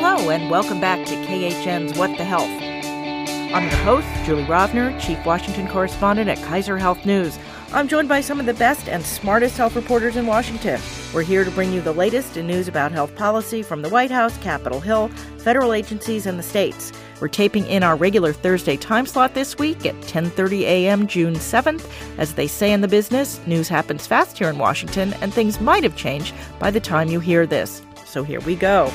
Hello, and welcome back to KHN's What the Health. I'm your host, Julie Rovner, Chief Washington Correspondent at Kaiser Health News. I'm joined by some of the best and smartest health reporters in Washington. We're here to bring you the latest in news about health policy from the White House, Capitol Hill, federal agencies, and the states. We're taping in our regular Thursday time slot this week at 10:30 a.m. June 7th. As they say in the business, news happens fast here in Washington and things might have changed by the time you hear this. So here we go.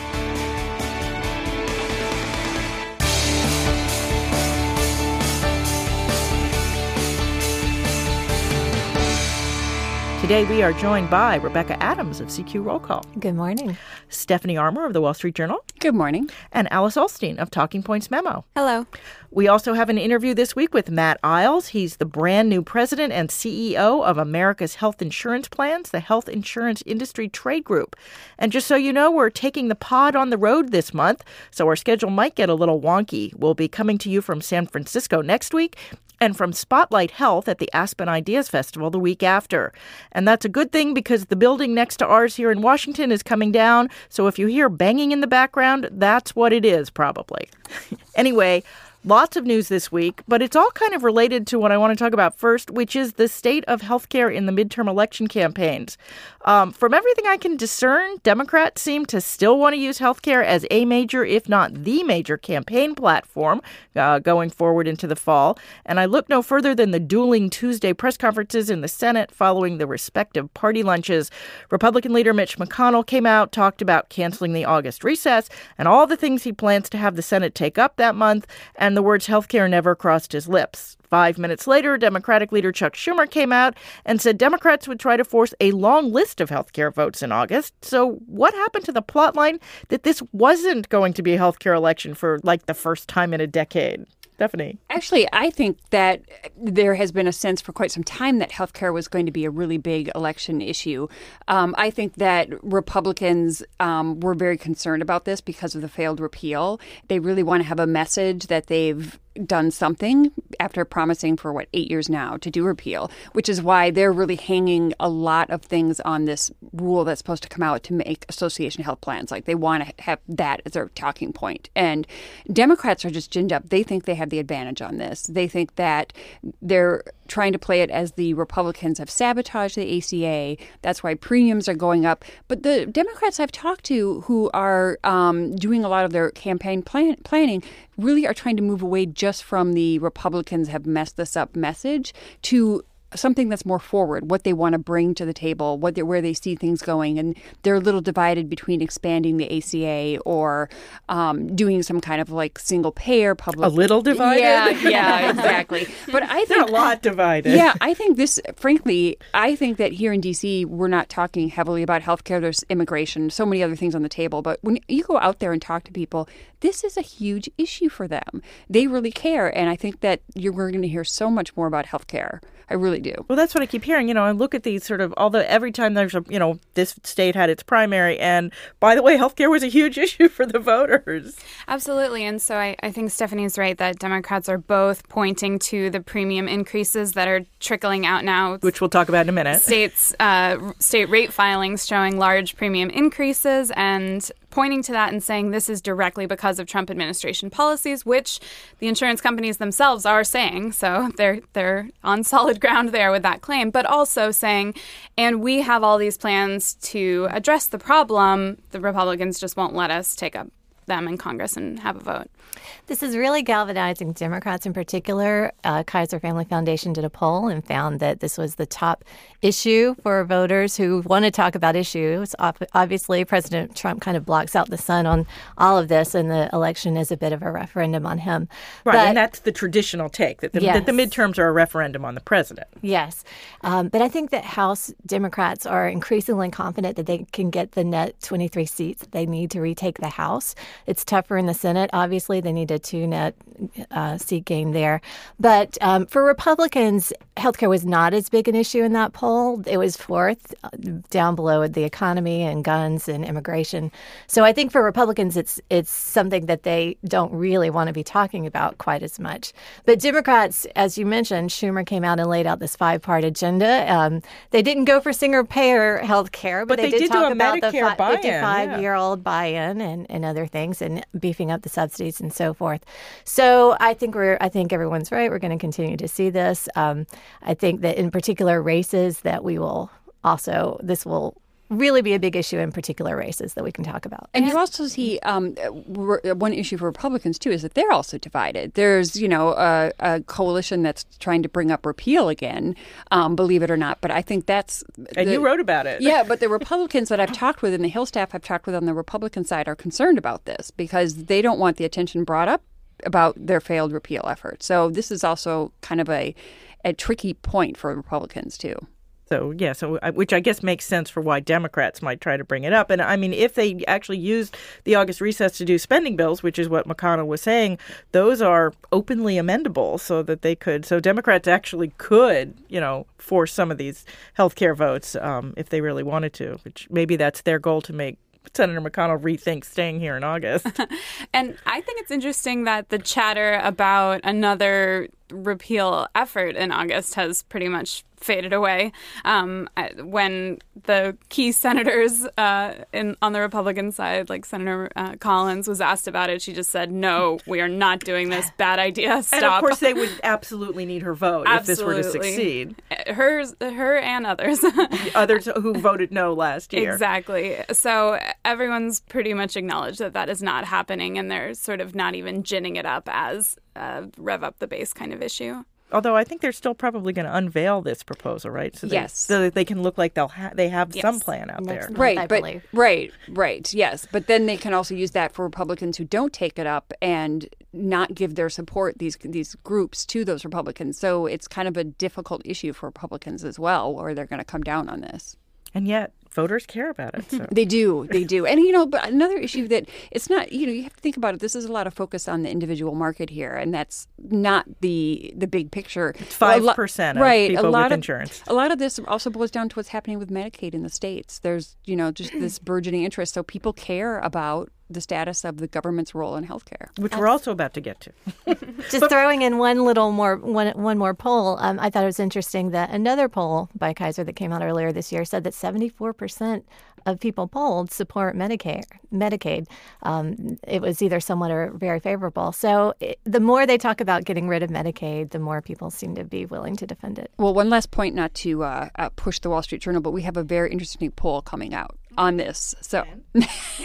Today we are joined by Rebecca Adams of CQ Roll Call. Good morning. Stephanie Armour of the Wall Street Journal. Good morning. And Alice Ollstein of Talking Points Memo. Hello. We also have an interview this week with Matt Eyles. He's the brand new president and CEO of America's Health Insurance Plans, the health insurance industry trade group. And just so you know, we're taking the pod on the road this month, so our schedule might get a little wonky. We'll be coming to you from San Francisco next week and from Spotlight Health at the Aspen Ideas Festival the week after. And that's a good thing because the building next to ours here in Washington is coming down. So if you hear banging in the background, that's what it is, probably. anyway, Lots of news this week, but it's all kind of related to what I want to talk about first, which is the state of healthcare in the midterm election campaigns. Um, from everything I can discern, Democrats seem to still want to use healthcare as a major, if not the major, campaign platform uh, going forward into the fall. And I look no further than the dueling Tuesday press conferences in the Senate following the respective party lunches. Republican leader Mitch McConnell came out, talked about canceling the August recess and all the things he plans to have the Senate take up that month. And and the words healthcare never crossed his lips. Five minutes later, Democratic leader Chuck Schumer came out and said Democrats would try to force a long list of healthcare votes in August. So, what happened to the plotline that this wasn't going to be a healthcare election for like the first time in a decade? Stephanie. Actually, I think that there has been a sense for quite some time that healthcare was going to be a really big election issue. Um, I think that Republicans um, were very concerned about this because of the failed repeal. They really want to have a message that they've done something after promising for what eight years now to do repeal, which is why they're really hanging a lot of things on this rule that's supposed to come out to make association health plans. Like they want to have that as their talking point. And Democrats are just ginned up. They think they have the advantage on this. They think that they're trying to play it as the Republicans have sabotaged the ACA. That's why premiums are going up. But the Democrats I've talked to who are um, doing a lot of their campaign plan- planning really are trying to move away just from the Republicans have messed this up message to something that's more forward, what they want to bring to the table, what where they see things going, and they're a little divided between expanding the ACA or um, doing some kind of like single payer public. A little divided. Yeah, yeah, exactly. But I think they're a lot divided. Yeah, I think this. Frankly, I think that here in DC, we're not talking heavily about healthcare. There's immigration, so many other things on the table. But when you go out there and talk to people, this is a huge issue for them. They really care, and I think that you're going to hear so much more about healthcare. I really do. Well, that's what I keep hearing. You know, I look at these sort of, although every time there's a, you know, this state had its primary. And by the way, healthcare was a huge issue for the voters. Absolutely. And so I, I think Stephanie's right that Democrats are both pointing to the premium increases that are trickling out now. Which we'll talk about in a minute. States, uh, state rate filings showing large premium increases and pointing to that and saying this is directly because of Trump administration policies, which the insurance companies themselves are saying. So they're they're on solid ground there with that claim, but also saying, and we have all these plans to address the problem. The Republicans just won't let us take up them in Congress and have a vote. This is really galvanizing Democrats in particular. Uh, Kaiser Family Foundation did a poll and found that this was the top issue for voters who want to talk about issues. Obviously, President Trump kind of blocks out the sun on all of this, and the election is a bit of a referendum on him. Right, but, and that's the traditional take that the, yes. that the, midterms are a referendum on the president. Yes, um, but I think that House Democrats are increasingly confident that they can get the net 23 seats they need to retake the House. It's tougher in the Senate. Obviously, they need a two net uh, seat gain there. But um, for Republicans, healthcare was not as big an issue in that poll. It was fourth, uh, down below the economy and guns and immigration. So I think for Republicans, it's it's something that they don't really want to be talking about quite as much. But Democrats, as you mentioned, Schumer came out and laid out this five part agenda. Um, they didn't go for single payer health care, but, but, they, did, did talk about Medicare the 55 year old buy in and, and other things things and beefing up the subsidies and so forth. So I think we're I think everyone's right. We're going to continue to see this. Um, I think that in particular races that we will also this will really be a big issue in particular races that we can talk about. And you also see um, one issue for Republicans too is that they're also divided. There's you know a, a coalition that's trying to bring up repeal again, um, believe it or not. But I think that's and the, you wrote about it. Yeah, but the Republicans that I've talked with and the Hill staff I've talked with on the Republican side are concerned about this because they don't want the attention brought up about their failed repeal effort. So this is also kind of a a tricky point for Republicans too. So yeah, so uh, which I guess makes sense for why Democrats might try to bring it up. And I mean, if they actually used the August recess to do spending bills, which is what McConnell was saying, those are openly amendable, so that they could. So Democrats actually could, you know, force some of these health care votes um, if they really wanted to. Which maybe that's their goal to make Senator McConnell rethink staying here in August. and I think it's interesting that the chatter about another repeal effort in August has pretty much faded away. Um, when the key senators uh, in, on the Republican side, like Senator uh, Collins, was asked about it, she just said, "No, we are not doing this. Bad idea. Stop." And of course, they would absolutely need her vote if this were to succeed. Hers, her, and others. others who voted no last year. Exactly. So everyone's pretty much acknowledged that that is not happening, and they're sort of not even ginning it up as a rev up the base kind of issue. Although I think they're still probably going to unveil this proposal, right? So they, yes, so that they can look like they'll ha- they have yes. some plan out Next there, month, right? I but believe. right, right, yes. But then they can also use that for Republicans who don't take it up and not give their support these these groups to those Republicans. So it's kind of a difficult issue for Republicans as well, or they're going to come down on this. And yet, voters care about it. So. they do, they do. And you know, but another issue that it's not, you know, you have to think about it. This is a lot of focus on the individual market here, and that's not the the big picture. Five percent, right? People a lot with of, insurance. A lot of this also boils down to what's happening with Medicaid in the states. There's, you know, just this burgeoning interest. So people care about the status of the government's role in healthcare, which we're also about to get to. Just but, throwing in one little more one one more poll. Um, I thought it was interesting that another poll by Kaiser that came out earlier this year said that 74 percent of people polled support Medicaid. Medicaid. Um, it was either somewhat or very favorable. So it, the more they talk about getting rid of Medicaid, the more people seem to be willing to defend it. Well, one last point, not to uh, uh, push the Wall Street Journal, but we have a very interesting poll coming out on this. So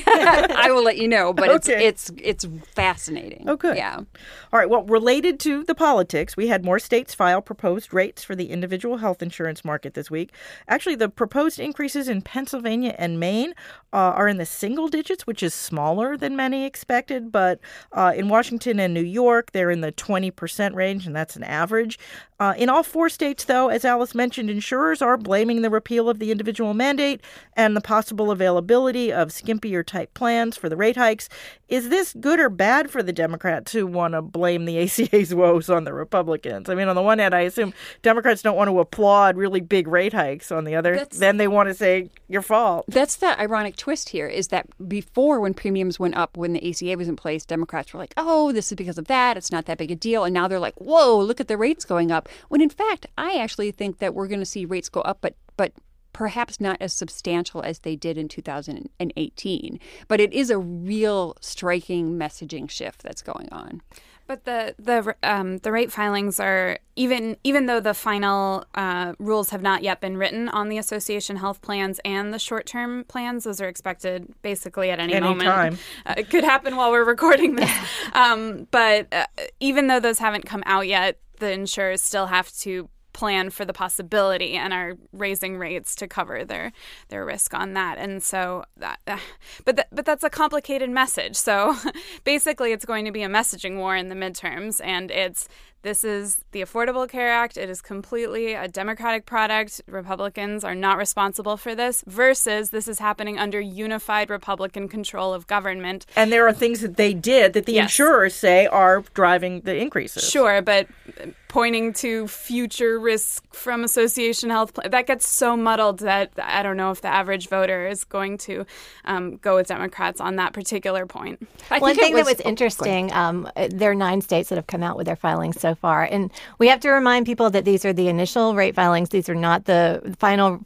I will let you know, but okay. it's it's it's fascinating. Oh, good. Yeah. All right. Well, related to the politics, we had more states file proposed rates for the individual health insurance market this week. Actually, the proposed increases in Pennsylvania and Maine uh, are in the single digits, which is smaller than many expected. But uh, in Washington and New York, they're in the 20% range, and that's an average. Uh, in all four states, though, as Alice mentioned, insurers are blaming the repeal of the individual mandate and the possible availability of skimpier type plans for the rate hikes. Is this good or bad for the Democrats who want to blame the ACA's woes on the Republicans? I mean, on the one hand, I assume Democrats don't want to applaud really big rate hikes. On the other, that's, then they want to say your fault. That's the ironic twist here is that before, when premiums went up, when the ACA was in place, Democrats were like, oh, this is because of that. It's not that big a deal. And now they're like, whoa, look at the rates going up. When in fact, I actually think that we're going to see rates go up, but but perhaps not as substantial as they did in 2018. But it is a real striking messaging shift that's going on. But the the um, the rate filings are even even though the final uh, rules have not yet been written on the association health plans and the short term plans. Those are expected basically at any, any moment. Time. Uh, it could happen while we're recording this. um, but uh, even though those haven't come out yet, the insurers still have to plan for the possibility and are raising rates to cover their their risk on that. And so that, but th- but that's a complicated message. So basically, it's going to be a messaging war in the midterms, and it's this is the Affordable Care Act. It is completely a Democratic product. Republicans are not responsible for this, versus this is happening under unified Republican control of government. And there are things that they did that the yes. insurers say are driving the increases. Sure, but pointing to future risk from association health that gets so muddled that I don't know if the average voter is going to um, go with Democrats on that particular point. I One thing was, that was oh, interesting, um, there are nine states that have come out with their filings so far, and we have to remind people that these are the initial rate filings; these are not the final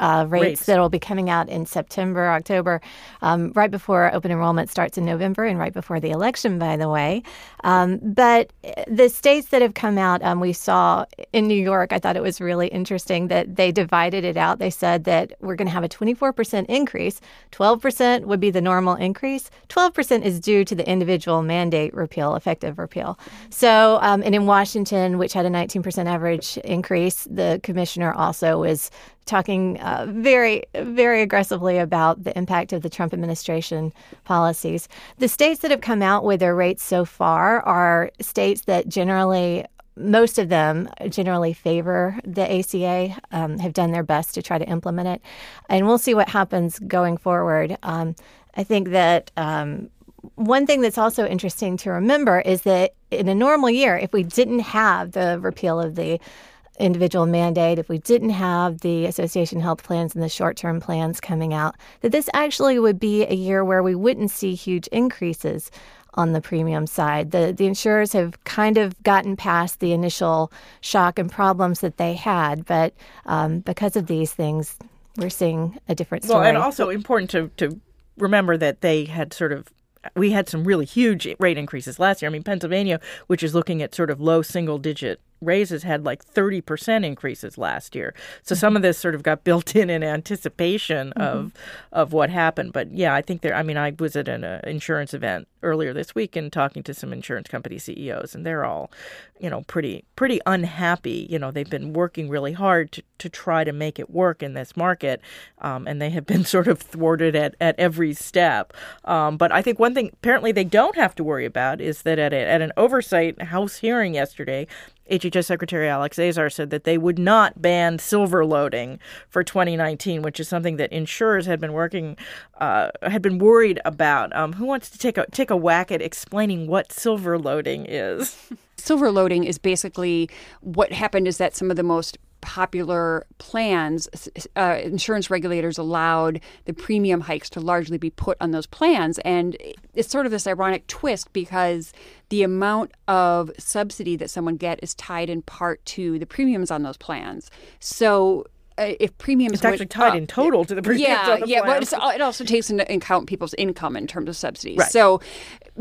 uh, rates, Rates. that will be coming out in September, October, um, right before open enrollment starts in November and right before the election, by the way. Um, but the states that have come out, um, we saw in New York, I thought it was really interesting that they divided it out. They said that we're going to have a 24% increase, 12% would be the normal increase, 12% is due to the individual mandate repeal, effective repeal. So, um, and in Washington, which had a 19% average increase, the commissioner also was talking uh, very, very aggressively about the impact of the Trump administration policies. The states that have come out with their rates so far are states that generally most of them generally favor the ACA, um, have done their best to try to implement it. And we'll see what happens going forward. Um, I think that um, one thing that's also interesting to remember is that in a normal year, if we didn't have the repeal of the individual mandate, if we didn't have the association health plans and the short term plans coming out, that this actually would be a year where we wouldn't see huge increases on the premium side. The the insurers have kind of gotten past the initial shock and problems that they had, but um, because of these things, we're seeing a different story. Well, and also important to, to remember that they had sort of we had some really huge rate increases last year. I mean, Pennsylvania, which is looking at sort of low single digit raises, had like 30% increases last year. So some of this sort of got built in in anticipation of of what happened. But yeah, I think there, I mean, I was at an uh, insurance event earlier this week and talking to some insurance company CEOs, and they're all, you know, pretty pretty unhappy. You know, they've been working really hard to, to try to make it work in this market, um, and they have been sort of thwarted at, at every step. Um, but I think one thing apparently they don't have to worry about is that at, a, at an oversight House hearing yesterday, HHS Secretary Alex Azar said that they would not ban silver loading for 2019, which is something that insurers had been working, uh, had been worried about. Um, who wants to take a take a whack at explaining what silver loading is? Silver loading is basically what happened is that some of the most popular plans, uh, insurance regulators allowed the premium hikes to largely be put on those plans. And it's sort of this ironic twist because the amount of subsidy that someone get is tied in part to the premiums on those plans. So uh, if premiums It's actually tied up- in total to the premiums yeah, the yeah, but plan. it's, it also takes into account people's income in terms of subsidies. Right. So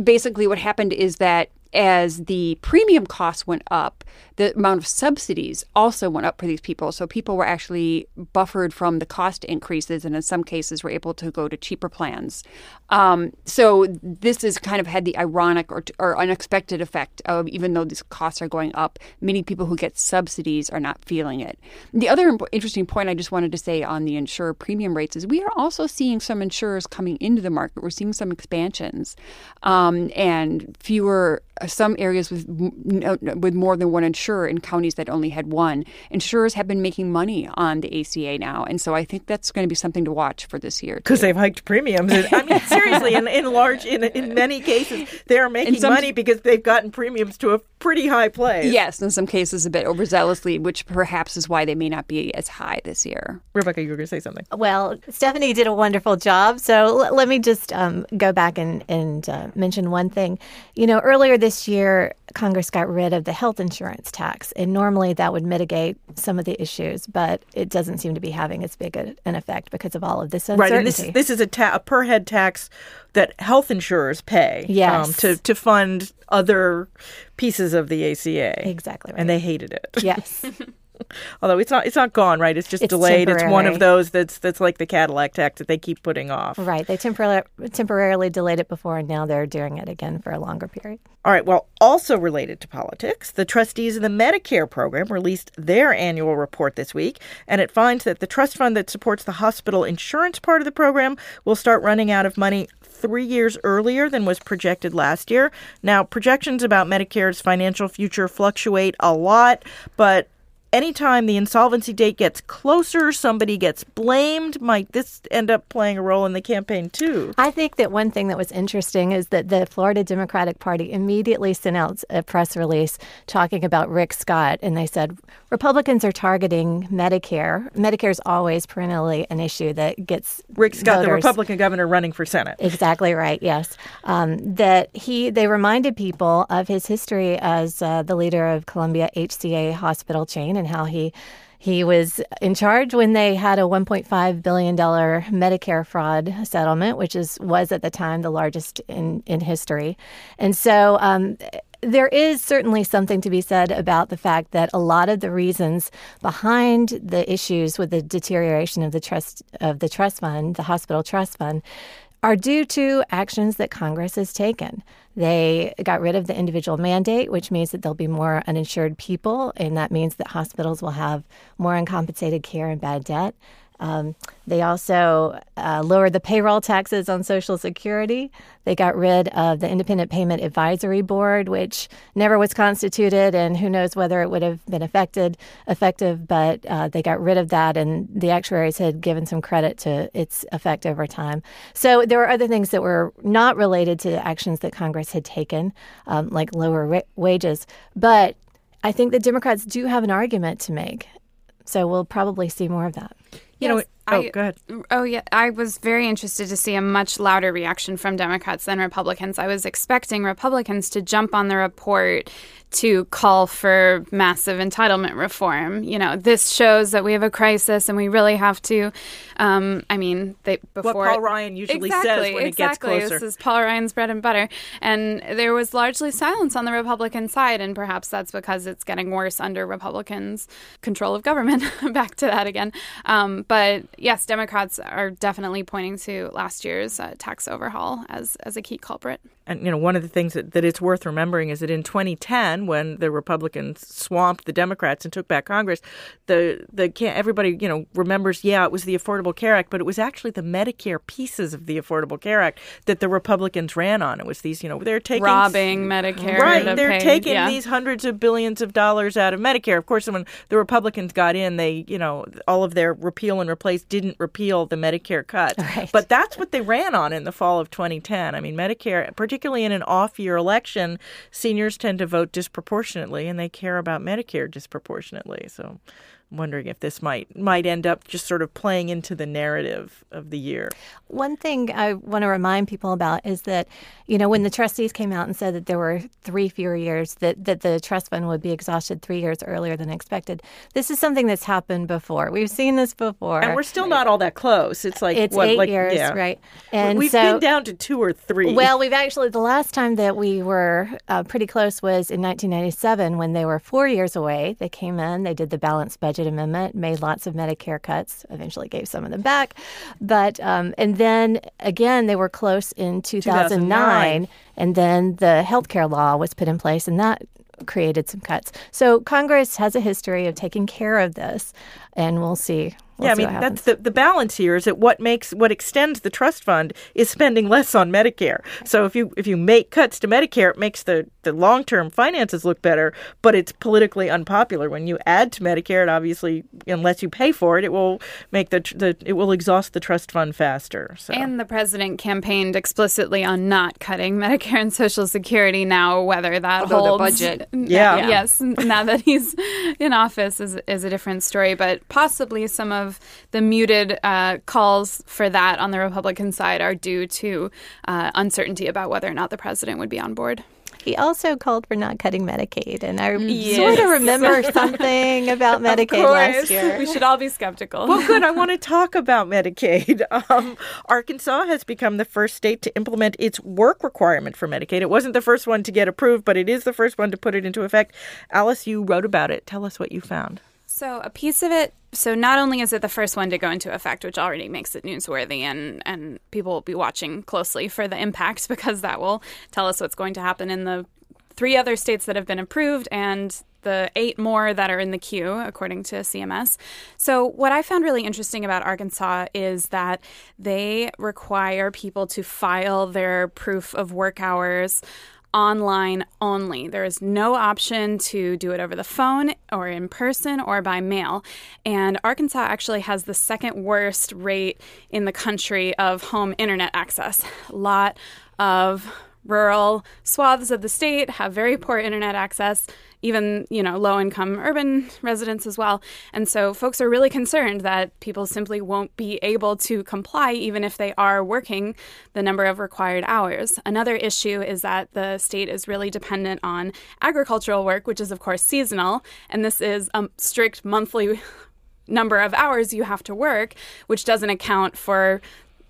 basically, what happened is that as the premium costs went up, the amount of subsidies also went up for these people. So people were actually buffered from the cost increases, and in some cases, were able to go to cheaper plans. Um, so this has kind of had the ironic or, or unexpected effect of even though these costs are going up, many people who get subsidies are not feeling it. The other imp- interesting point I just wanted to say on the insurer premium rates is we are also seeing some insurers coming into the market. We're seeing some expansions um, and fewer some areas with with more than one insurer in counties that only had one. Insurers have been making money on the ACA now, and so I think that's going to be something to watch for this year. because they've hiked premiums. I mean, seriously, in, in large, in, in many cases, they're making some- money because they've gotten premiums to a pretty high place. Yes, in some cases a bit overzealously, which perhaps is why they may not be as high this year. Rebecca, you were going to say something. Well, Stephanie did a wonderful job. So l- let me just um, go back and, and uh, mention one thing. You know, earlier this year, Congress got rid of the health insurance tax, and normally that would mitigate some of the issues, but it doesn't seem to be having as big a, an effect because of all of this uncertainty. Right, and this is this is a, ta- a per head tax that health insurers pay Yes. um, to to fund other pieces of the ACA. Exactly right. And they hated it. yes. Although it's not it's not gone, right? It's just It's delayed. It's one of those that's that's like the Cadillac tax that they keep putting off. Right. They temporarily temporarily delayed it before, and now they're doing it again for a longer period. All right. Well, also related to politics, the trustees of the Medicare program released their annual report this week, and it finds that the trust fund that supports the hospital insurance part of the program will start running out of money three years earlier than was projected last year. Now, projections about Medicare's financial future fluctuate a lot, but anytime the insolvency date gets closer, somebody gets blamed. Might this end up playing a role in the campaign too? I think that one thing that was interesting is that the Florida Democratic Party immediately sent out a press release talking about Rick Scott, and they said Republicans are targeting Medicare. Medicare is always perennially an issue that gets Rick Scott, the Republican governor running for Senate. Exactly right. Yes, um, that he they reminded people of his history as uh, the leader of Columbia HCA hospital chain and how he He was in charge when they had a $1.5 billion Medicare fraud settlement, which is was at the time the largest in, in history. And so um, there is certainly something to be said about the fact that a lot of the reasons behind the issues with the deterioration of the trust of the trust fund, the hospital trust fund, are due to actions that Congress has taken. They got rid of the individual mandate, which means that there'll be more uninsured people, and that means that hospitals will have more uncompensated care and bad debt. Um, they also uh, lowered the payroll taxes on Social Security. They got rid of the Independent Payment Advisory Board, which never was constituted, and who knows whether it would have been affected, effective. But uh, they got rid of that, and the actuaries had given some credit to its effect over time. So there were other things that were not related to actions that Congress had taken, um, like lower ra- wages. But I think the Democrats do have an argument to make. So we'll probably see more of that. You know, Yes, oh, I- go ahead. Oh, yeah. I was very interested to see a much louder reaction from Democrats than Republicans. I was expecting Republicans to jump on the report to call for massive entitlement reform. You know, this shows that we have a crisis and we really have to. Um, I mean, they before Paul Ryan usually says exactly, when it gets exactly. closer. This is Paul Ryan's bread and butter, and there was largely silence on the Republican side, and perhaps that's because it's getting worse under Republicans' control of government. Back to that again. Um, but yes, Democrats are definitely pointing to last year's uh, tax overhaul as as a key culprit. And you know, one of the things that, that it's worth remembering is that in 2010, when the Republicans swamped the Democrats and took back Congress, the the everybody you know remembers. Yeah, it was the Affordable Care Act, but it was actually the Medicare pieces of the Affordable Care Act that the Republicans ran on. It was these you know they're taking Robbing Medicare, Right, they're taking yeah. these hundreds of billions of dollars out of Medicare. Of course, when the Republicans got in, they, you know, all of their repeal and replace didn't repeal the Medicare cuts. Right. But that's what they ran on in the fall of 2010. I mean, Medicare, particularly in an off-year election, seniors tend to vote disproportionately, and they care about Medicare disproportionately. So. Wondering if this might might end up just sort of playing into the narrative of the year. One thing I want to remind people about is that, you know, when the trustees came out and said that there were three fewer years, that, that the trust fund would be exhausted three years earlier than expected, this is something that's happened before. We've seen this before. And we're still not all that close. It's like it's what, eight like, years, yeah. right? And We've so, been down to two or three. Well, we've actually, the last time that we were uh, pretty close was in 1997 when they were four years away. They came in, they did the balanced budget amendment, made lots of Medicare cuts, eventually gave some of them back. But, um, and then again, they were close in 2009, 2009. and then the health care law was put in place, and that created some cuts. So Congress has a history of taking care of this, and we'll see. We'll yeah, I mean that's the the balance here is that what makes what extends the trust fund is spending less on Medicare. So if you if you make cuts to Medicare, it makes the the long term finances look better, but it's politically unpopular. When you add to Medicare, it obviously unless you pay for it, it will make the the it will exhaust the trust fund faster. So And the president campaigned explicitly on not cutting Medicare and Social Security. Now, whether that Although the holds, budget- Yeah. yeah. yes, now that he's in office is is a different story. But possibly some of the muted uh, calls for that on the Republican side are due to uh, uncertainty about whether or not the president would be on board. He also called for not cutting Medicaid, and I Yes. sort of remember something about Medicaid last year. we should all be skeptical. Well, good. I want to talk about Medicaid. Um, Arkansas has become the first state to implement its work requirement for Medicaid. It wasn't the first one to get approved, but it is the first one to put it into effect. Alice, you wrote about it. Tell us what you found. So a piece of it. So not only is it the first one to go into effect, which already makes it newsworthy, and and people will be watching closely for the impact because that will tell us what's going to happen in the three other states that have been approved and the eight more that are in the queue, according to CMS. So, what I found really interesting about Arkansas is that they require people to file their proof of work hours online only. There is no option to do it over the phone or in person or by mail. And Arkansas actually has the second worst rate in the country of home internet access. A lot of rural swaths of the state have very poor internet access even you know low income urban residents as well. And so folks are really concerned that people simply won't be able to comply even if they are working the number of required hours. Another issue is that the state is really dependent on agricultural work which is of course seasonal. And this is a strict monthly number of hours you have to work, which doesn't account for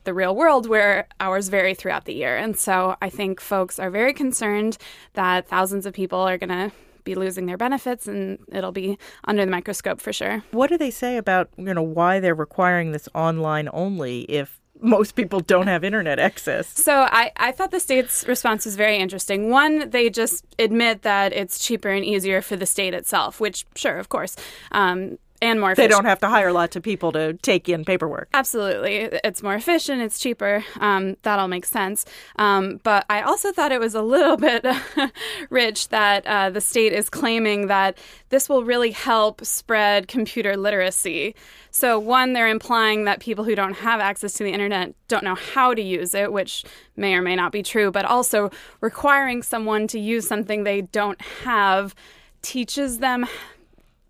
the real world where hours vary throughout the year. And so I think folks are very concerned that thousands of people are going to be losing their benefits and it'll be under the microscope for sure. What do they say about, you know, why they're requiring this online only if most people don't have internet access. So I, I thought the state's response was very interesting. One, they just admit that it's cheaper and easier for the state itself, which, sure, of course. Um, and more efficient. They don't have to hire lots of people to take in paperwork. Absolutely. It's more efficient, it's cheaper. Um, that all makes sense. Um, but I also thought it was a little bit rich that uh, the state is claiming that this will really help spread computer literacy. So, one, they're implying that people who don't have access to the internet don't know how to use it, which may or may not be true, but also requiring someone to use something they don't have teaches them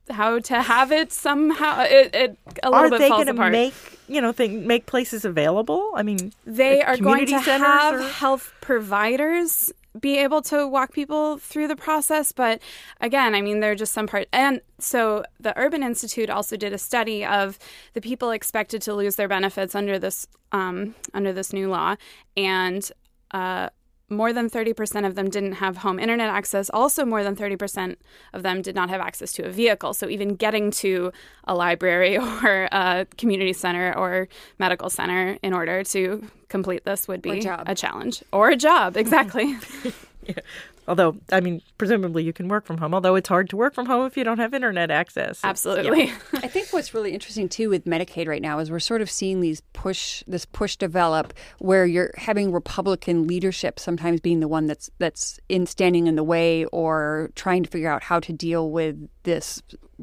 how to have it somehow. It, it a little are bit they going to make you know think, make places available? I mean, they are going to have or? health providers be able to walk people through the process but again i mean there are just some parts and so the urban institute also did a study of the people expected to lose their benefits under this um, under this new law and uh, more than 30% of them didn't have home internet access. Also, more than 30% of them did not have access to a vehicle. So, even getting to a library or a community center or medical center in order to complete this would be a challenge. Or a job, exactly. yeah. Although, I mean, presumably you can work from home, although it's hard to work from home if you don't have internet access. Absolutely. Yeah. I think what's really interesting too with Medicaid right now is we're sort of seeing these push this push develop where you're having Republican leadership sometimes being the one that's that's in standing in the way or trying to figure out how to deal with this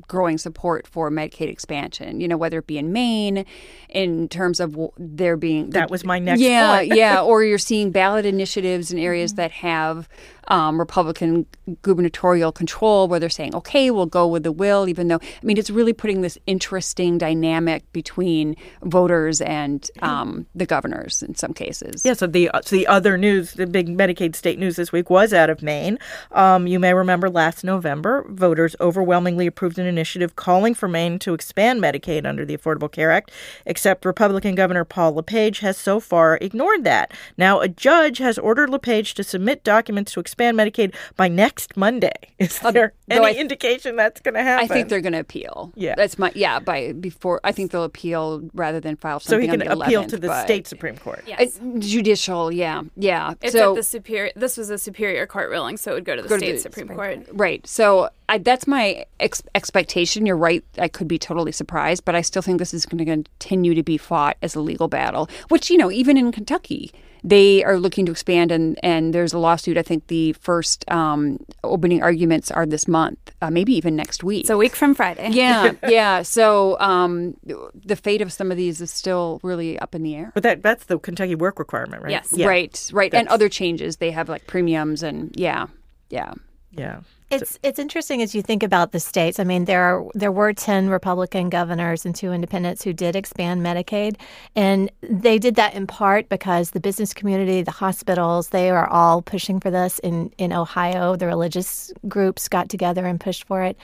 growing support for Medicaid expansion. You know, whether it be in Maine, in terms of there being that was my next yeah yeah, or you're seeing ballot initiatives in areas mm-hmm. that have um, Republican gubernatorial control, where they're saying, okay, we'll go with the will, even though I mean it's really putting this interesting dynamic between voters and um, the governors in some cases. Yeah. So the so the other news, the big Medicaid state news this week was out of Maine. Um, you may remember last November, voters overwhelmingly approved an initiative calling for Maine to expand Medicaid under the Affordable Care Act, except Republican Governor Paul LePage has so far ignored that. Now, a judge has ordered LePage to submit documents to expand Medicaid by next Monday. Is uh, there uh, any I, indication that's going to happen? I think they're going to appeal. Yeah, that's my yeah. By before, I think they'll appeal rather than file something. So he can appeal 11th, to the state supreme court. Yes. judicial. Yeah, yeah. It's so, at the superior. This was a superior court ruling, so it would go to the go state to the supreme, supreme court. court. Right. So I, that's my ex- expectation. You're right. I could be totally surprised, but I still think this is going to continue to be fought as a legal battle. Which you know, even in Kentucky, they are looking to expand, and and there's a lawsuit. I think the first um, opening arguments are this month, uh, maybe even next week. It's a week from Friday. Yeah, yeah. So um, the fate of some of these is still really up in the air. But that that's the Kentucky work requirement, right? Yes. Yeah. Right. Right. That's... And other changes. They have like premiums and yeah, yeah. Yeah. It's it's interesting as you think about the states. I mean, there are there were ten Republican governors and two independents who did expand Medicaid, and they did that in part because the business community, the hospitals, they are all pushing for this. In in Ohio, the religious groups got together and pushed for it.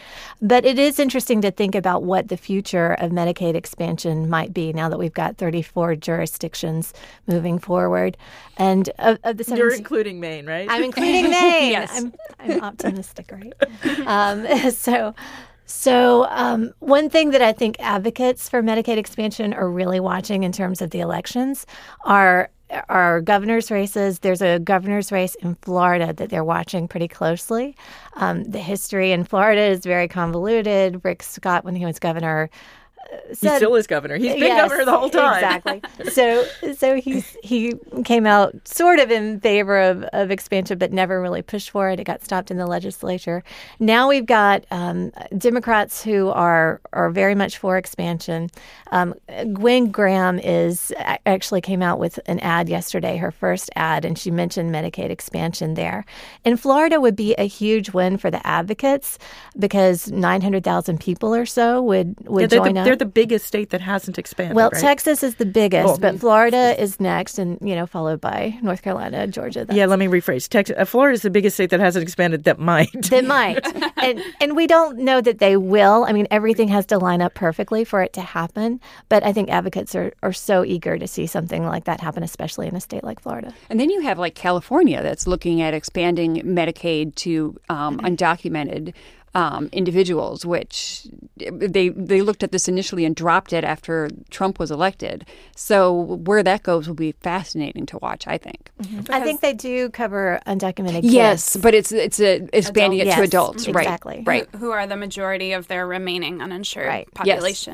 But it is interesting to think about what the future of Medicaid expansion might be now that we've got 34 jurisdictions moving forward, and of, of the 17, you're including Maine, right? I'm including Maine. yes, I'm, I'm optimistic um, so, so um, one thing that I think advocates for Medicaid expansion are really watching in terms of the elections are are governor's races. There's a governor's race in Florida that they're watching pretty closely. Um, the history in Florida is very convoluted. Rick Scott, when he was governor, said, he still is governor. He's been yes, governor the whole time. Exactly. so so he's he came out sort of in favor of, of expansion, but never really pushed for it. It got stopped in the legislature. Now we've got um, Democrats who are are very much for expansion. Um, Gwen Graham is actually came out with an ad yesterday, her first ad, and she mentioned Medicaid expansion there. In Florida would be a huge win for the advocates because nine hundred thousand people or so would would yeah, join the, up they're the biggest state that hasn't expanded. Well, right? Texas is the biggest, Cool. but Florida is next, and you know, followed by North Carolina, Georgia. That's- Yeah, let me rephrase. Texas, uh, Florida is the biggest state that hasn't expanded that might. They might, and and we don't know that they will. I mean, everything has to line up perfectly for it to happen. But I think advocates are, are so eager to see something like that happen, especially in a state like Florida. And then you have like California that's looking at expanding Medicaid to um, undocumented um, individuals, which they they looked at this initially and dropped it after Trump was elected. So where that goes will be fascinating to watch. I think. I think they do cover undocumented Yes, but it's it's a, expanding it to Yes, adults, right? exactly. Right. Who are the majority of their remaining uninsured Right. Yes.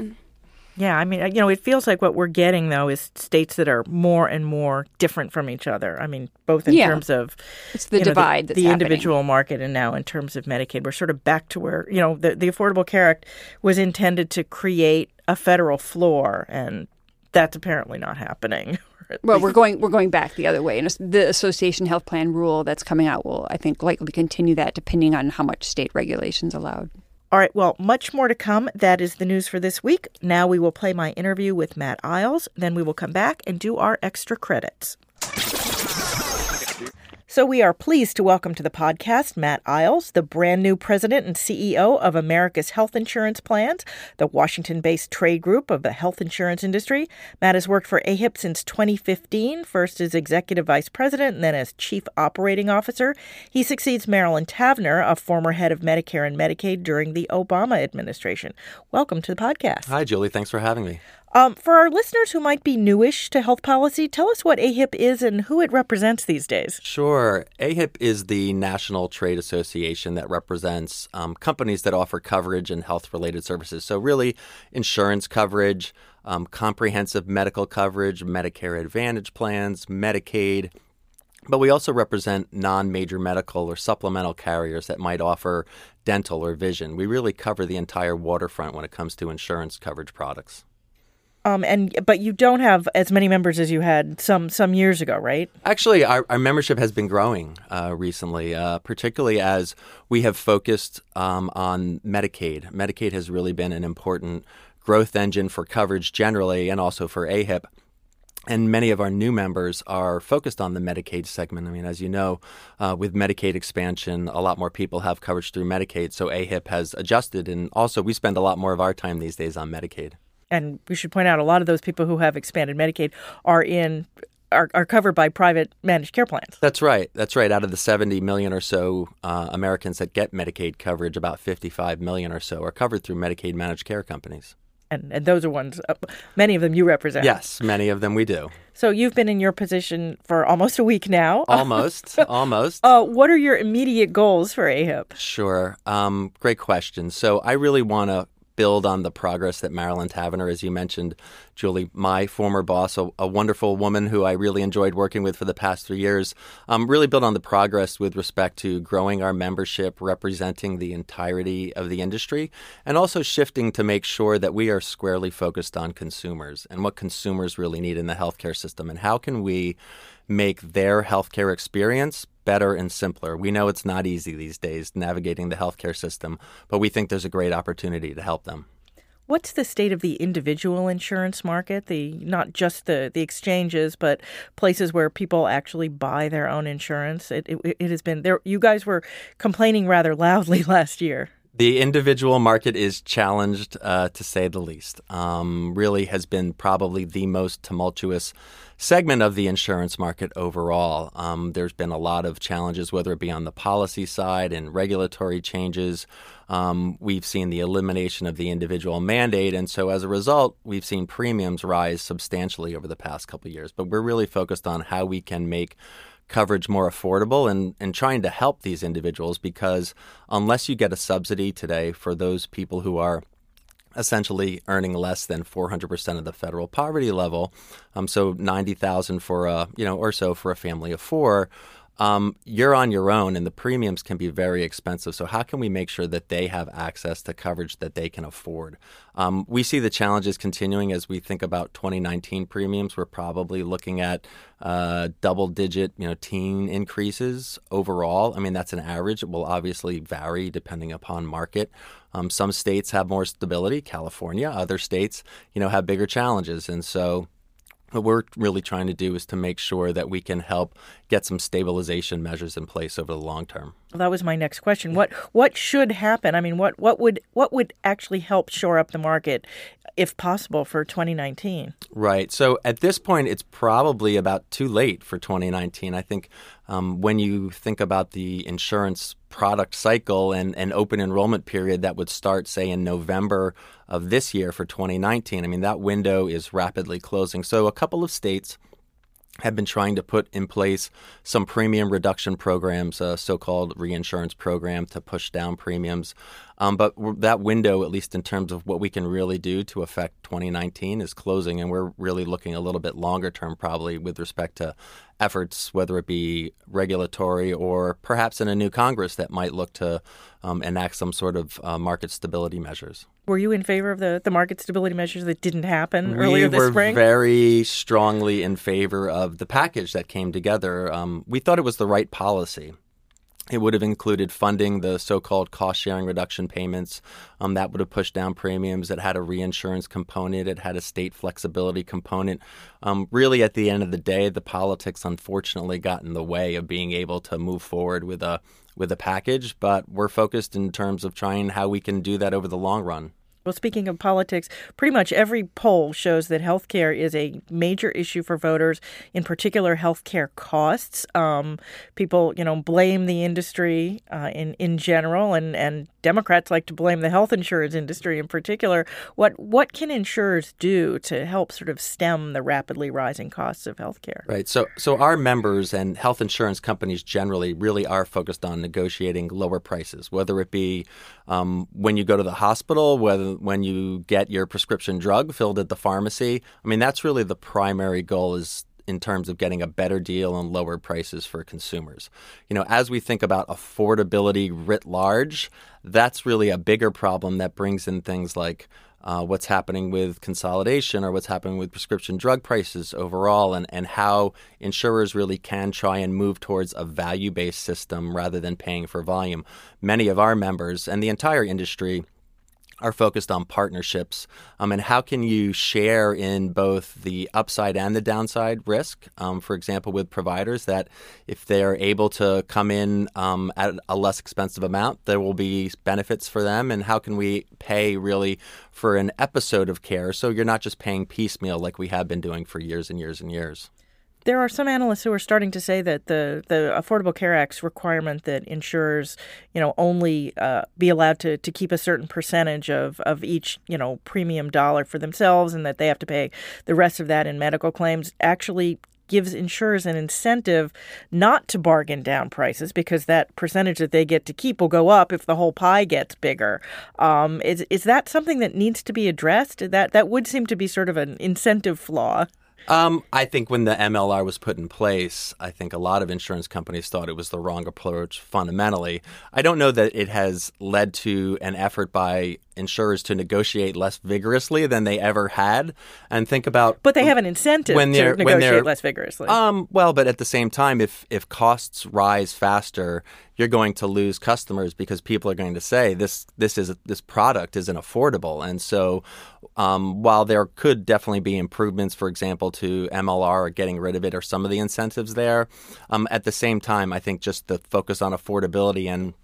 Yeah, I mean, uh, you know, it feels like what we're getting though is states that are more and more different from each other. I mean, both in Yeah. terms of It's the you know, divide the, that's the individual market, and now in terms of Medicaid, we're sort of back to where you know the the Affordable Care Act was intended to create a federal floor, and that's apparently not happening. Well, we're going we're going back the other way, and the association health plan rule that's coming out will, I think, likely continue that, depending on how much state regulations allowed. All right, well, much more to come. That is the news for this week. Now we will play my interview with Matt Eyles. Then we will come back and do our extra credits. So we are pleased to welcome to the podcast Matt Eyles, the brand new president and CEO of America's Health Insurance Plans, the Washington-based trade group of the health insurance industry. Matt has worked for AHIP since 2015, first as executive vice president and then as chief operating officer. He succeeds Marilyn Tavenner, a former head of Medicare and Medicaid during the Obama administration. Welcome to the podcast. Hi, Julie. Thanks for having me. Um, for our listeners who might be newish to health policy, tell us what AHIP is and who it represents these days. Sure. AHIP is the national trade association that represents um, companies that offer coverage and health related services. So, really, insurance coverage, um, comprehensive medical coverage, Medicare Advantage plans, Medicaid. But we also represent non major medical or supplemental carriers that might offer dental or vision. We really cover the entire waterfront when it comes to insurance coverage products. Um, and but you don't have as many members as you had some some years ago, right? Actually, our, our membership has been growing uh, recently, uh, particularly as we have focused um, on Medicaid. Medicaid has really been an important growth engine for coverage generally and also for AHIP. And many of our new members are focused on the Medicaid segment. I mean, as you know, uh, with Medicaid expansion, a lot more people have coverage through Medicaid. So AHIP has adjusted. And also, we spend a lot more of our time these days on Medicaid. And we should point out a lot of those people who have expanded Medicaid are in are, are covered by private managed care plans. That's right. That's right. Out of the 70 million or so uh, Americans that get Medicaid coverage, about 55 million or so are covered through Medicaid managed care companies. And, and those are ones, uh, many of them you represent. Yes, many of them we do. So you've been in your position for almost a week now. Almost, almost. Uh, what are your immediate goals for AHIP? Sure. Um, great question. So I really want to build on the progress that Marilyn Tavenner, as you mentioned, Julie, my former boss, a, a wonderful woman who I really enjoyed working with for the past three years, um, really build on the progress with respect to growing our membership, representing the entirety of the industry, and also shifting to make sure that we are squarely focused on consumers and what consumers really need in the healthcare system and how can we make their healthcare experience better and simpler. We know it's not easy these days navigating the healthcare system, but we think there's a great opportunity to help them. What's the state of the individual insurance market? The not just the, the exchanges, but places where people actually buy their own insurance. It, it, it has been there. You guys were complaining rather loudly last year. The individual market is challenged, uh, to say the least. Um, really has been probably the most tumultuous segment of the insurance market overall. Um, there's been a lot of challenges, whether it be on the policy side and regulatory changes. Um, we've seen the elimination of the individual mandate, and so as a result, we've seen premiums rise substantially over the past couple years. But we're really focused on how we can make coverage more affordable and, and trying to help these individuals because unless you get a subsidy today for those people who are essentially earning less than 400% of the federal poverty level, um, so 90,000 for a, you know, or so for a family of four, um, you're on your own and the premiums can be very expensive. So, how can we make sure that they have access to coverage that they can afford? Um, we see the challenges continuing as we think about 2019 premiums. We're probably looking at uh, double digit, you know, teen increases overall. I mean, that's an average. It will obviously vary depending upon market. Um, some states have more stability, California. Other states, you know, have bigger challenges. And so, what we're really trying to do is to make sure that we can help get some stabilization measures in place over the long term. Well, that was my next question. What what should happen? I mean, what what would what would actually help shore up the market if possible for 2019? Right. So at this point it's probably about too late for 2019. I think um, when you think about the insurance product cycle and an open enrollment period that would start, say, in November of this year for 2019. I mean, that window is rapidly closing. So, a couple of states have been trying to put in place some premium reduction programs, uh, a so called reinsurance program to push down premiums. Um, but that window, at least in terms of what we can really do to affect 2019, is closing. And we're really looking a little bit longer term, probably with respect to efforts, whether it be regulatory or perhaps in a new Congress that might look to um, enact some sort of uh, market stability measures. Were you in favor of the, the market stability measures that didn't happen earlier this spring? We were very strongly in favor of the package that came together. Um, we thought it was the right policy. It would have included funding the so called cost sharing reduction payments. Um, that would have pushed down premiums. It had a reinsurance component, it had a state flexibility component. Um, really, at the end of the day, the politics unfortunately got in the way of being able to move forward with a, with a package, but we're focused in terms of trying how we can do that over the long run. Well, speaking of politics, pretty much every poll shows that health care is a major issue for voters, in particular health care costs. Um, people, you know, blame the industry uh, in, in general, and, and Democrats like to blame the health insurance industry in particular. What, what can insurers do to help sort of stem the rapidly rising costs of health care? Right. So, so our members and health insurance companies generally really are focused on negotiating lower prices, whether it be um, when you go to the hospital, whether when you get your prescription drug filled at the pharmacy. I mean, that's really the primary goal is in terms of getting a better deal and lower prices for consumers. You know, as we think about affordability writ large, that's really a bigger problem that brings in things like uh, what's happening with consolidation or what's happening with prescription drug prices overall, and, and how insurers really can try and move towards a value based system rather than paying for volume. Many of our members and the entire industry are focused on partnerships um, and how can you share in both the upside and the downside risk. Um, for example, with providers, that if they're able to come in um, at a less expensive amount, there will be benefits for them. And how can we pay really for an episode of care so you're not just paying piecemeal like we have been doing for years and years and years? There are some analysts who are starting to say that the, the Affordable Care Act's requirement that insurers, you know, only uh, be allowed to, to keep a certain percentage of, of each, you know, premium dollar for themselves and that they have to pay the rest of that in medical claims actually gives insurers an incentive not to bargain down prices because that percentage that they get to keep will go up if the whole pie gets bigger. Um, is is that something that needs to be addressed? That that would seem to be sort of an incentive flaw. Um, I think when the MLR was put in place, I think a lot of insurance companies thought it was the wrong approach fundamentally. I don't know that it has led to an effort by insurers to negotiate less vigorously than they ever had. And think about But they have an incentive when they're, to negotiate when they're, less vigorously. Um, well, but at the same time if if costs rise faster, you're going to lose customers because people are going to say this this is this product isn't affordable. And so um, while there could definitely be improvements, for example, to MLR or getting rid of it or some of the incentives there, um, at the same time, I think just the focus on affordability and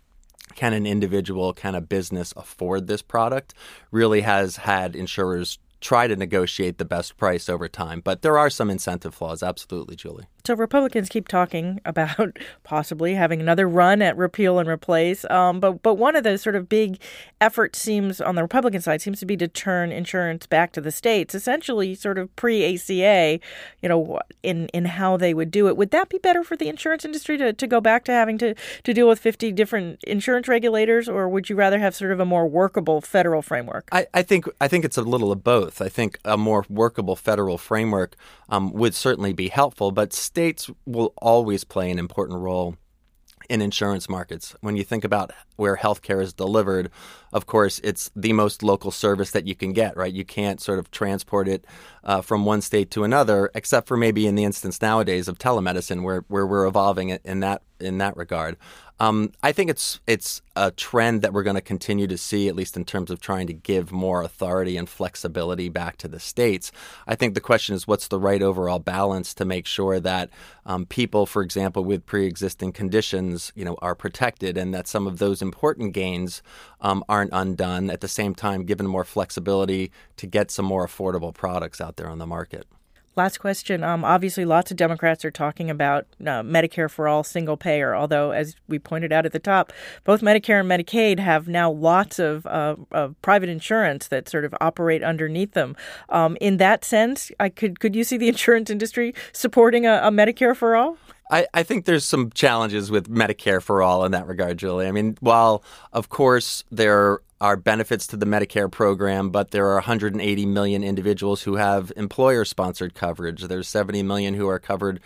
can an individual, can a business afford this product really has had insurers try to negotiate the best price over time. But there are some incentive flaws, absolutely, Julie. So Republicans keep talking about possibly having another run at repeal and replace. Um, but but one of the sort of big efforts seems on the Republican side seems to be to turn insurance back to the states, essentially sort of pre ACA, you know, in in how they would do it. Would that be better for the insurance industry to, to go back to having to, to deal with fifty different insurance regulators, or would you rather have sort of a more workable federal framework? I, I think I think it's a little of both. I think a more workable federal framework um, would certainly be helpful, but states will always play an important role in insurance markets. When you think about where healthcare is delivered, of course, it's the most local service that you can get, right? You can't sort of transport it uh, from one state to another, except for maybe in the instance nowadays of telemedicine, where, where we're evolving it in that in that regard. Um, I think it's it's a trend that we're going to continue to see, at least in terms of trying to give more authority and flexibility back to the states. I think the question is, what's the right overall balance to make sure that um, people, for example, with pre-existing conditions, you know, are protected, and that some of those important gains um, aren't undone. At the same time, given more flexibility to get some more affordable products out there on the market. Last question. Um, obviously, lots of Democrats are talking about uh, Medicare for all, single payer. Although, as we pointed out at the top, both Medicare and Medicaid have now lots of, uh, of private insurance that sort of operate underneath them. Um, in that sense, I could could you see the insurance industry supporting a, a Medicare for all? I, I, think there's some challenges with Medicare for all in that regard, Julie. I mean, while of course there are benefits to the Medicare program, but there are 180 million individuals who have employer sponsored coverage. There's 70 million who are covered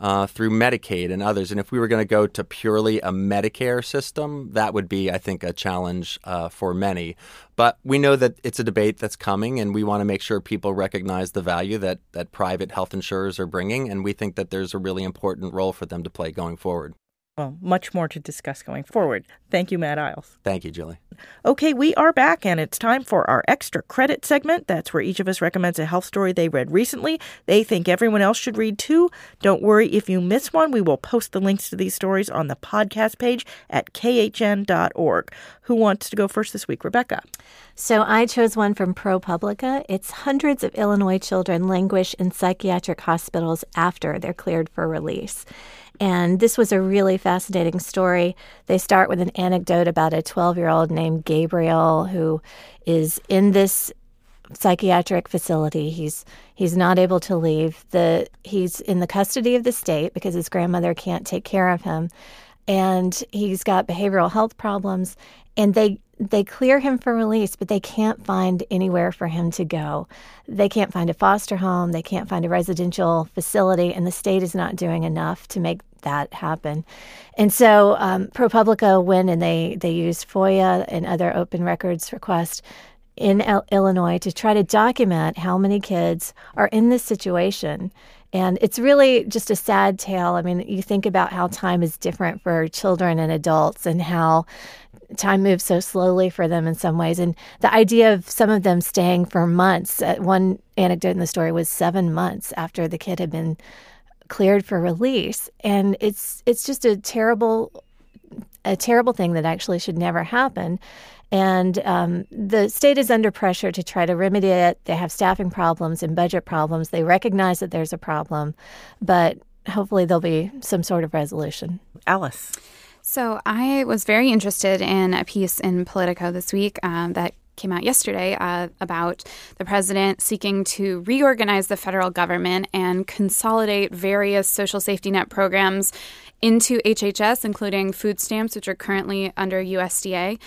uh, through Medicaid and others. And if we were going to go to purely a Medicare system, that would be, I think, a challenge uh, for many. But we know that it's a debate that's coming, and we want to make sure people recognize the value that, that private health insurers are bringing. And we think that there's a really important role for them to play going forward well, much more to discuss going forward. Thank you, Matt Eyles. Thank you, Julie. Okay, we are back, and it's time for our extra credit segment. That's where each of us recommends a health story they read recently. They think everyone else should read too. Don't worry if you miss one. We will post the links to these stories on the podcast page at khn.org. Who wants to go first this week? Rebecca. So I chose one from ProPublica. It's hundreds of Illinois children languish in psychiatric hospitals after they're cleared for release. And this was a really fascinating story. They start with an anecdote about a 12 year old named Gabriel who is in this psychiatric facility. He's he's not able to leave. The he's in the custody of the state because his grandmother can't take care of him. And he's got behavioral health problems and they they clear him for release, but they can't find anywhere for him to go. They can't find a foster home, they can't find a residential facility, and the state is not doing enough to make that happen. And so um, ProPublica went and they, they used FOIA and other open records requests in El- Illinois to try to document how many kids are in this situation. And it's really just a sad tale. I mean, you think about how time is different for children and adults and how time moves so slowly for them in some ways. And the idea of some of them staying for months, uh, one anecdote in the story was seven months after the kid had been cleared for release. And it's it's just a terrible a terrible thing that actually should never happen. And um, the state is under pressure to try to remedy it. They have staffing problems and budget problems. They recognize that there's a problem, but hopefully there'll be some sort of resolution. Alice. So I was very interested in a piece in Politico this week um, that came out yesterday uh, about the president seeking to reorganize the federal government and consolidate various social safety net programs into HHS, including food stamps, which are currently under USDA.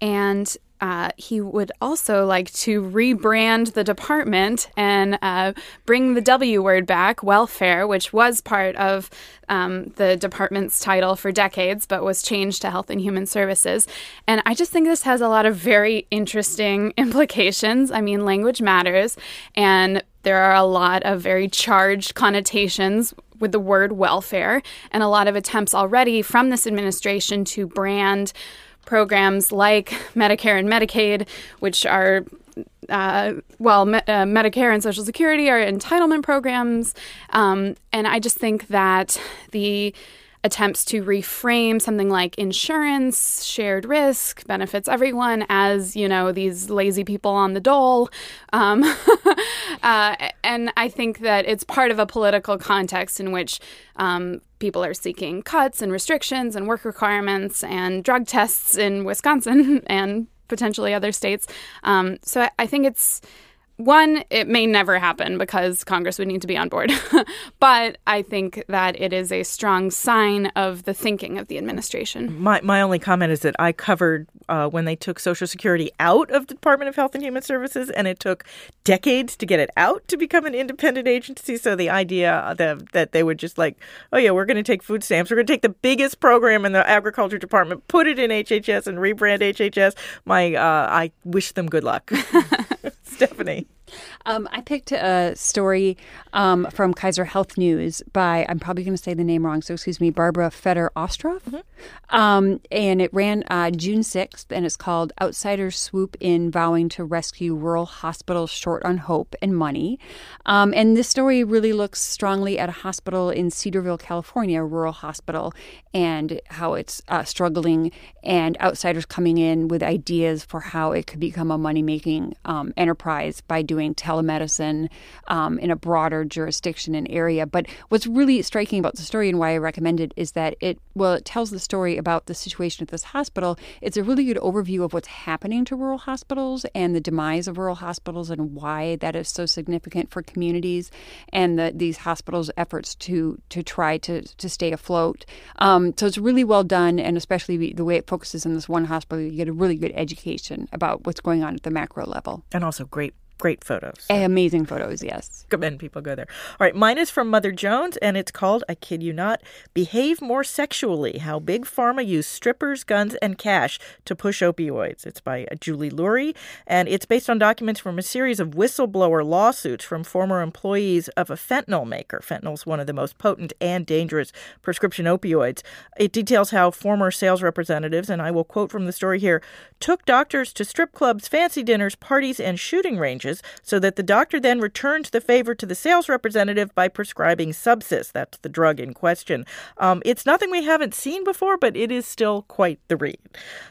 And uh, he would also like to rebrand the department and uh, bring the W word back, welfare, which was part of um, the department's title for decades, but was changed to Health and Human Services. And I just think this has a lot of very interesting implications. I mean, language matters, and there are a lot of very charged connotations with the word welfare, and a lot of attempts already from this administration to brand programs like Medicare and Medicaid, which are uh, well, me- uh, Medicare and Social Security are entitlement programs. Um, and I just think that the attempts to reframe something like insurance, shared risk, benefits everyone as, you know, these lazy people on the dole. Um, uh, and I think that it's part of a political context in which um, people are seeking cuts and restrictions and work requirements and drug tests in Wisconsin and potentially other states. Um, so I, I think it's one, it may never happen because Congress would need to be on board. but I think that it is a strong sign of the thinking of the administration. My, my only comment is that I covered uh, when they took Social Security out of the Department of Health and Human Services, and it took decades to get it out to become an independent agency. So the idea that, that they would just like, oh, yeah, we're going to take food stamps, we're going to take the biggest program in the Agriculture Department, put it in HHS, and rebrand HHS, my, uh, I wish them good luck. Stephanie. Um, I picked a story um, from Kaiser Health News by, I'm probably going to say the name wrong, so excuse me, Barbara Feder Ostrov. Mm-hmm. Um, and it ran uh, June 6th, and it's called Outsiders Swoop In Vowing to Rescue Rural Hospitals Short on Hope and Money. Um, and this story really looks strongly at a hospital in Cedarville, California, a rural hospital, and how it's uh, struggling, and outsiders coming in with ideas for how it could become a money making um, enterprise by doing telemedicine um, in a broader jurisdiction and area. But what's really striking about the story and why I recommend it is that it, well, it tells the story about the situation at this hospital. It's a really good overview of what's happening to rural hospitals and the demise of rural hospitals and why that is so significant for communities and the, these hospitals' efforts to to try to to stay afloat. Um, so it's really well done, and especially the way it focuses on this one hospital, you get a really good education about what's going on at the macro level, and also great great photos. So. Amazing photos, yes. Recommend people go there. All right, mine is from Mother Jones, and it's called, I kid you not, Behave More Sexually How Big Pharma Used Strippers, Guns, and Cash to Push Opioids. It's by Julie Lurie, and it's based on documents from a series of whistleblower lawsuits from former employees of a fentanyl maker. Fentanyl is one of the most potent and dangerous prescription opioids. It details how former sales representatives, and I will quote from the story here, took doctors to strip clubs, fancy dinners, parties, and shooting ranges so that the doctor then returned the favor to the sales representative by prescribing Subsys. That's the drug in question. Um, it's nothing we haven't seen before, but it is still quite the read.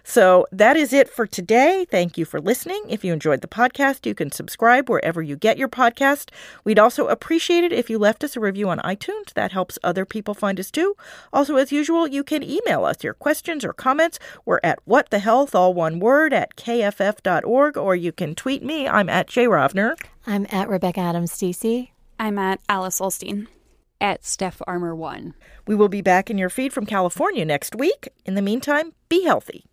So that is it for today. Thank you for listening. If you enjoyed the podcast, you can subscribe wherever you get your podcast. We'd also appreciate it if you left us a review on iTunes. That helps other people find us too. Also, as usual, you can email us your questions or comments. We're at what the health, all one word, at kff.org, or you can tweet me. I'm at J Rovner. I'm at Rebecca Adams DC. I'm at Alice Ollstein. At Steph Armour 1. We will be back in your feed from California next week. In the meantime, be healthy.